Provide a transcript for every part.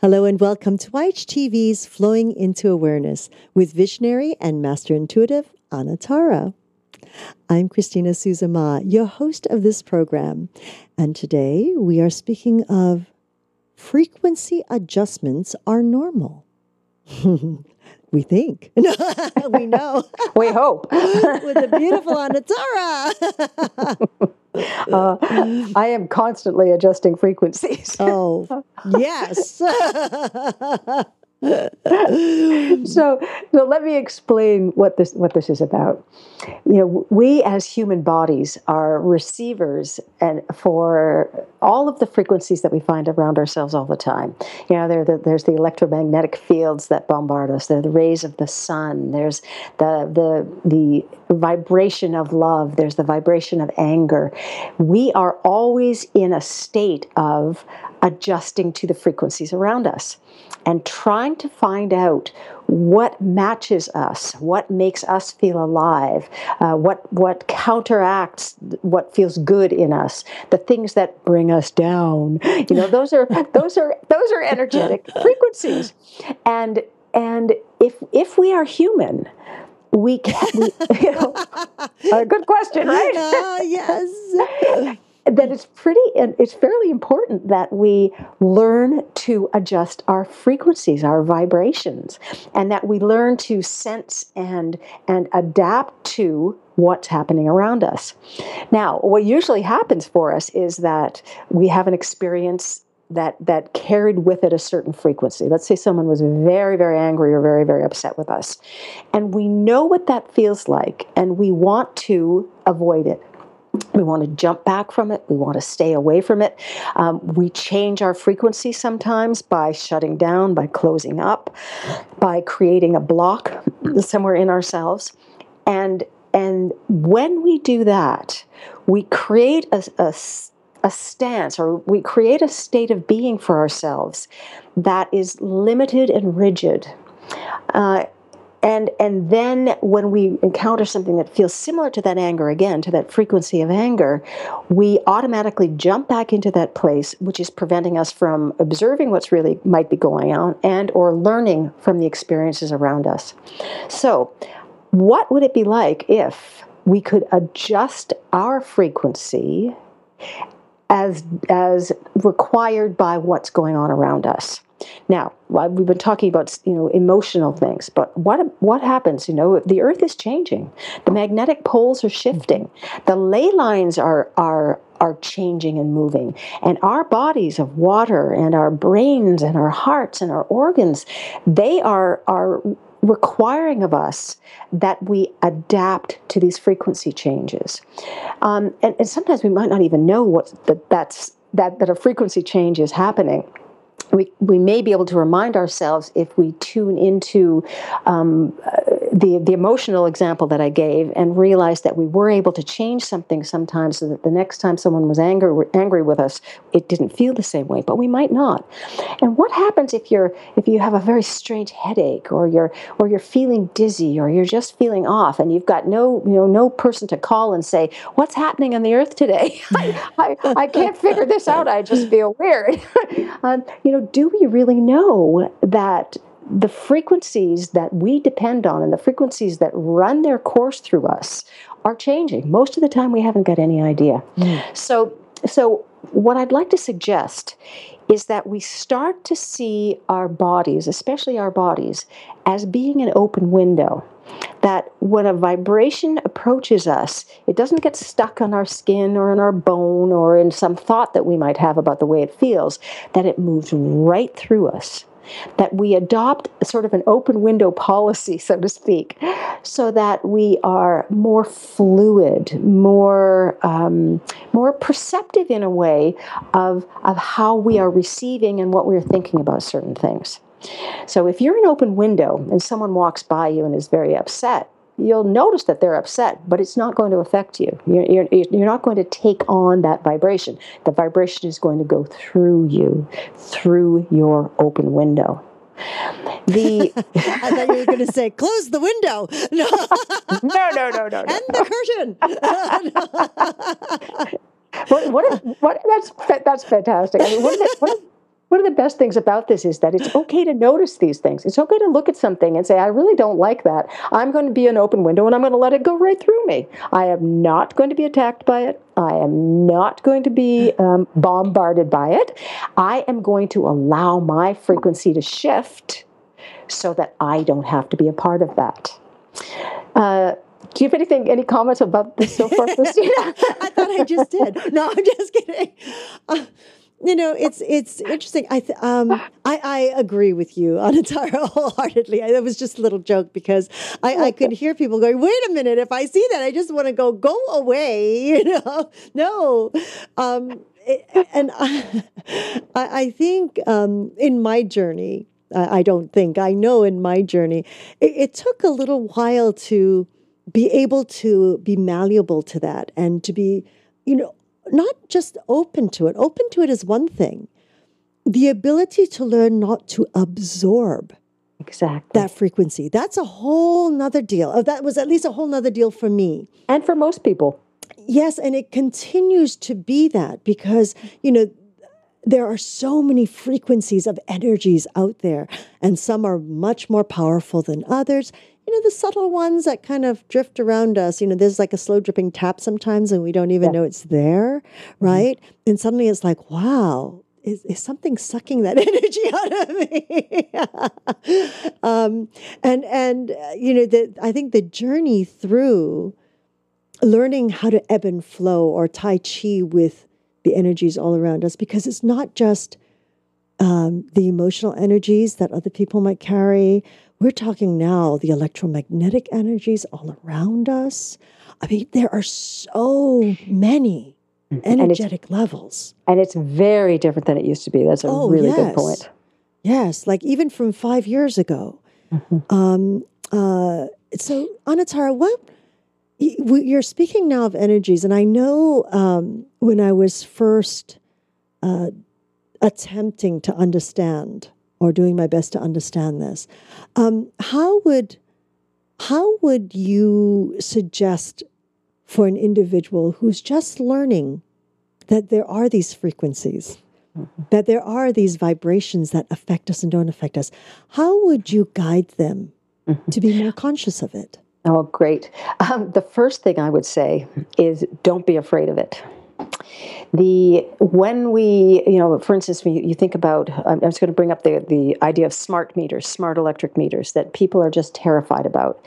Hello and welcome to YHTV's Flowing into Awareness with visionary and master intuitive Anatara. I'm Christina Suzama, your host of this program, and today we are speaking of frequency adjustments are normal. we think. we know. we hope. With the beautiful Anatara. Uh, I am constantly adjusting frequencies. oh, yes. so, so let me explain what this what this is about. You know, we as human bodies are receivers and for all of the frequencies that we find around ourselves all the time. You know, there, the, there's the electromagnetic fields that bombard us. There are the rays of the sun. There's the the the vibration of love. There's the vibration of anger. We are always in a state of adjusting to the frequencies around us and trying to find out what matches us, what makes us feel alive, uh, what what counteracts what feels good in us, the things that bring us down. You know, those are those are those are energetic frequencies, and and if if we are human, we can. We, you know, a good question, right? Uh, yes that it's pretty it's fairly important that we learn to adjust our frequencies our vibrations and that we learn to sense and and adapt to what's happening around us now what usually happens for us is that we have an experience that that carried with it a certain frequency. Let's say someone was very very angry or very very upset with us. And we know what that feels like and we want to avoid it. We want to jump back from it. We want to stay away from it. Um, we change our frequency sometimes by shutting down, by closing up, by creating a block somewhere in ourselves. And, and when we do that, we create a, a, a stance or we create a state of being for ourselves that is limited and rigid. Uh, and and then when we encounter something that feels similar to that anger again to that frequency of anger we automatically jump back into that place which is preventing us from observing what's really might be going on and or learning from the experiences around us so what would it be like if we could adjust our frequency as as required by what's going on around us now, we've been talking about you know emotional things, but what what happens? You know, the Earth is changing. The magnetic poles are shifting. The ley lines are are are changing and moving, and our bodies of water and our brains and our hearts and our organs, they are are requiring of us that we adapt to these frequency changes. Um, and, and sometimes we might not even know what that that's that that a frequency change is happening we, we may be able to remind ourselves if we tune into um, the, the emotional example that I gave and realized that we were able to change something sometimes so that the next time someone was angry, angry with us, it didn't feel the same way, but we might not. And what happens if you're if you have a very strange headache or you're or you're feeling dizzy or you're just feeling off and you've got no you know no person to call and say, What's happening on the earth today? I, I, I, can't figure this out. I just feel weird. um, you know, do we really know that the frequencies that we depend on and the frequencies that run their course through us are changing? Most of the time, we haven't got any idea. Mm. So, so what I'd like to suggest is that we start to see our bodies, especially our bodies, as being an open window. That when a vibration approaches us, it doesn't get stuck on our skin or in our bone or in some thought that we might have about the way it feels, that it moves right through us that we adopt sort of an open window policy, so to speak, so that we are more fluid, more um, more perceptive in a way of of how we are receiving and what we're thinking about certain things. So if you're an open window and someone walks by you and is very upset, you'll notice that they're upset, but it's not going to affect you. You're, you're, you're not going to take on that vibration. The vibration is going to go through you, through your open window. The I thought you were going to say, "Close the window." No, no, no, no, no. And the curtain. what, what, what, that's that's fantastic. I mean, what, is, what, one of the best things about this is that it's okay to notice these things. It's okay to look at something and say, I really don't like that. I'm going to be an open window and I'm going to let it go right through me. I am not going to be attacked by it. I am not going to be um, bombarded by it. I am going to allow my frequency to shift so that I don't have to be a part of that. Uh, do you have anything, any comments about this so far, Christina? I thought I just did. No, I'm just kidding. Uh, you know, it's it's interesting. I th- um I, I agree with you Anatara wholeheartedly. It was just a little joke because I, I could hear people going, "Wait a minute! If I see that, I just want to go go away." You know, no. Um, it, and I, I think um, in my journey, I, I don't think I know in my journey, it, it took a little while to be able to be malleable to that and to be, you know, not just open to it. Open to it is one thing. The ability to learn not to absorb exactly that frequency. That's a whole nother deal. Oh, that was at least a whole nother deal for me. And for most people. Yes, and it continues to be that because, you know, there are so many frequencies of energies out there, and some are much more powerful than others you know, the subtle ones that kind of drift around us. You know, there's like a slow dripping tap sometimes and we don't even yeah. know it's there, mm-hmm. right? Mm-hmm. And suddenly it's like, wow, is, is something sucking that energy out of me? um, and, and uh, you know, the, I think the journey through learning how to ebb and flow or Tai Chi with the energies all around us, because it's not just um, the emotional energies that other people might carry we're talking now the electromagnetic energies all around us. I mean, there are so many mm-hmm. energetic and levels. And it's very different than it used to be. That's a oh, really yes. good point. Yes, like even from five years ago. Mm-hmm. Um, uh, so, Anatara, what you're speaking now of energies, and I know um, when I was first uh, attempting to understand or doing my best to understand this. Um, how would how would you suggest for an individual who's just learning that there are these frequencies, mm-hmm. that there are these vibrations that affect us and don't affect us? How would you guide them mm-hmm. to be more conscious of it? Oh, great. Um, the first thing I would say is don't be afraid of it the when we you know for instance when you, think about i'm just going to bring up the, the idea of smart meters smart electric meters that people are just terrified about.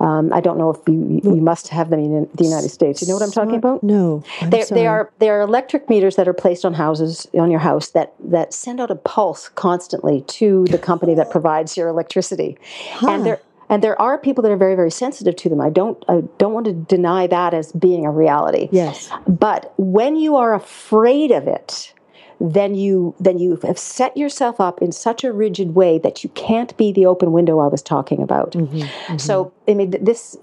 Um, i don't know if you you must have them in the united states. You know what i'm talking about? no they are they are electric meters that are placed on houses on your house that that send out a pulse constantly to the company that provides your electricity. Huh. and they're and there are people that are very very sensitive to them i don't i don't want to deny that as being a reality yes but when you are afraid of it then you then you have set yourself up in such a rigid way that you can't be the open window I was talking about. Mm-hmm, mm-hmm. So I mean this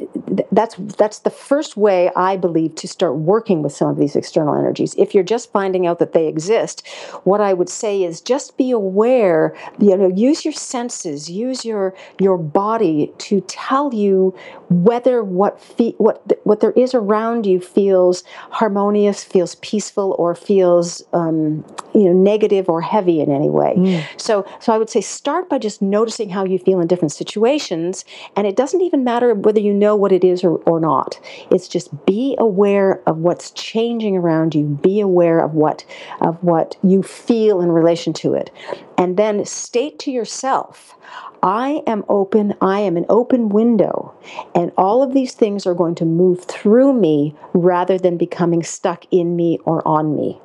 that's that's the first way I believe to start working with some of these external energies. If you're just finding out that they exist, what I would say is just be aware, you know, use your senses, use your your body to tell you whether what fe- what what there is around you feels harmonious, feels peaceful or feels um, you know negative or heavy in any way mm. so so i would say start by just noticing how you feel in different situations and it doesn't even matter whether you know what it is or, or not. It's just be aware of what's changing around you. Be aware of what of what you feel in relation to it. And then state to yourself I am open, I am an open window, and all of these things are going to move through me rather than becoming stuck in me or on me.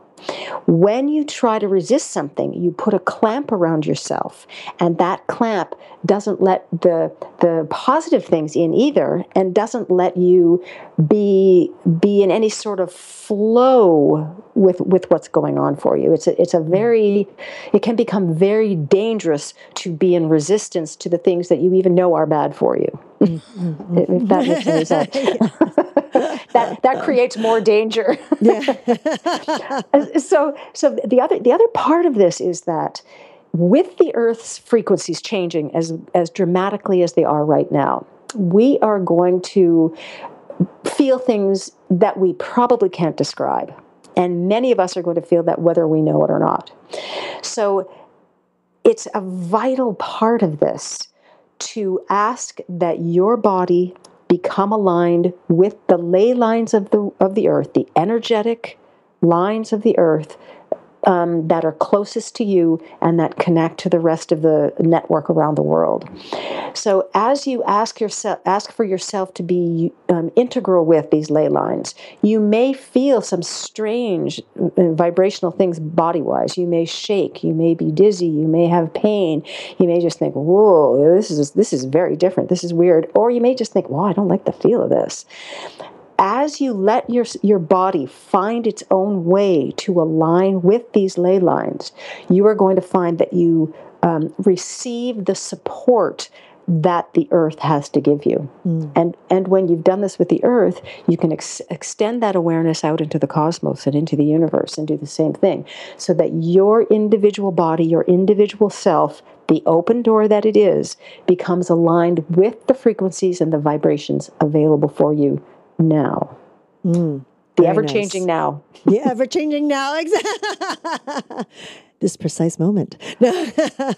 When you try to resist something, you put a clamp around yourself, and that clamp doesn't let the the positive things in either, and doesn't let you be be in any sort of flow with with what's going on for you. It's a, it's a very it can become very dangerous to be in resistance to the things that you even know are bad for you. Mm-hmm. if that makes any sense. that that creates more danger. yeah. so so the other the other part of this is that with the Earth's frequencies changing as as dramatically as they are right now, we are going to feel things that we probably can't describe. And many of us are going to feel that whether we know it or not. So it's a vital part of this to ask that your body become aligned with the ley lines of the of the earth, the energetic lines of the earth um, that are closest to you and that connect to the rest of the network around the world. So as you ask yourself, ask for yourself to be um, integral with these ley lines, you may feel some strange uh, vibrational things body-wise. You may shake, you may be dizzy, you may have pain. You may just think, "Whoa, this is this is very different. This is weird," or you may just think, "Wow, I don't like the feel of this." As you let your, your body find its own way to align with these ley lines, you are going to find that you um, receive the support that the earth has to give you. Mm. And and when you've done this with the earth, you can ex- extend that awareness out into the cosmos and into the universe and do the same thing so that your individual body, your individual self, the open door that it is, becomes aligned with the frequencies and the vibrations available for you now. Mm, the ever changing nice. now. the ever changing now. This precise moment. No,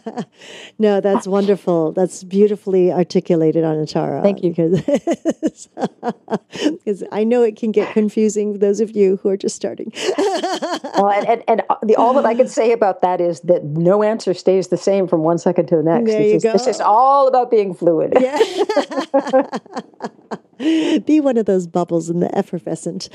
no, that's wonderful. That's beautifully articulated, Anatara. Thank you. Because, because I know it can get confusing for those of you who are just starting. well, and, and, and, the, all that I can say about that is that no answer stays the same from one second to the next. There you it's, go. It's just all about being fluid. Yeah. Be one of those bubbles in the effervescent.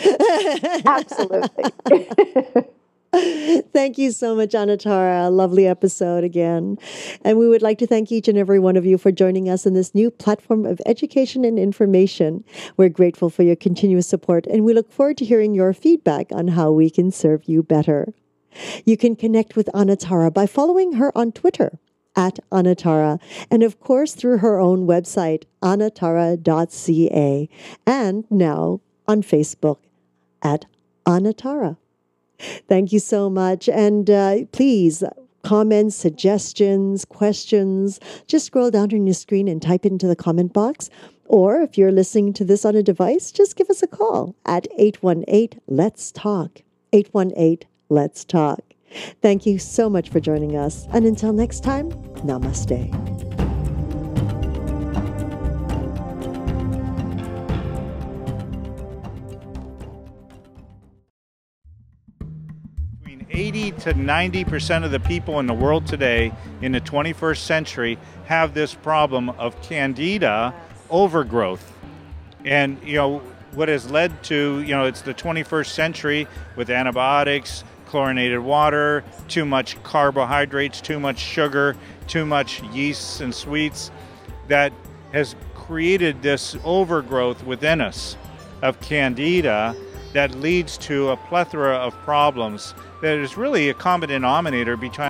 Absolutely. thank you so much, Anatara. Lovely episode again. And we would like to thank each and every one of you for joining us in this new platform of education and information. We're grateful for your continuous support and we look forward to hearing your feedback on how we can serve you better. You can connect with Anatara by following her on Twitter at Anatara, and of course through her own website, anatara.ca, and now on Facebook at Anatara. Thank you so much. And uh, please, comments, suggestions, questions, just scroll down on your screen and type into the comment box. Or if you're listening to this on a device, just give us a call at 818 Let's Talk. 818 Let's Talk. Thank you so much for joining us. And until next time, namaste. 80 to 90 percent of the people in the world today in the 21st century have this problem of candida overgrowth. And, you know, what has led to, you know, it's the 21st century with antibiotics, chlorinated water, too much carbohydrates, too much sugar, too much yeasts and sweets that has created this overgrowth within us of candida that leads to a plethora of problems that is really a common denominator between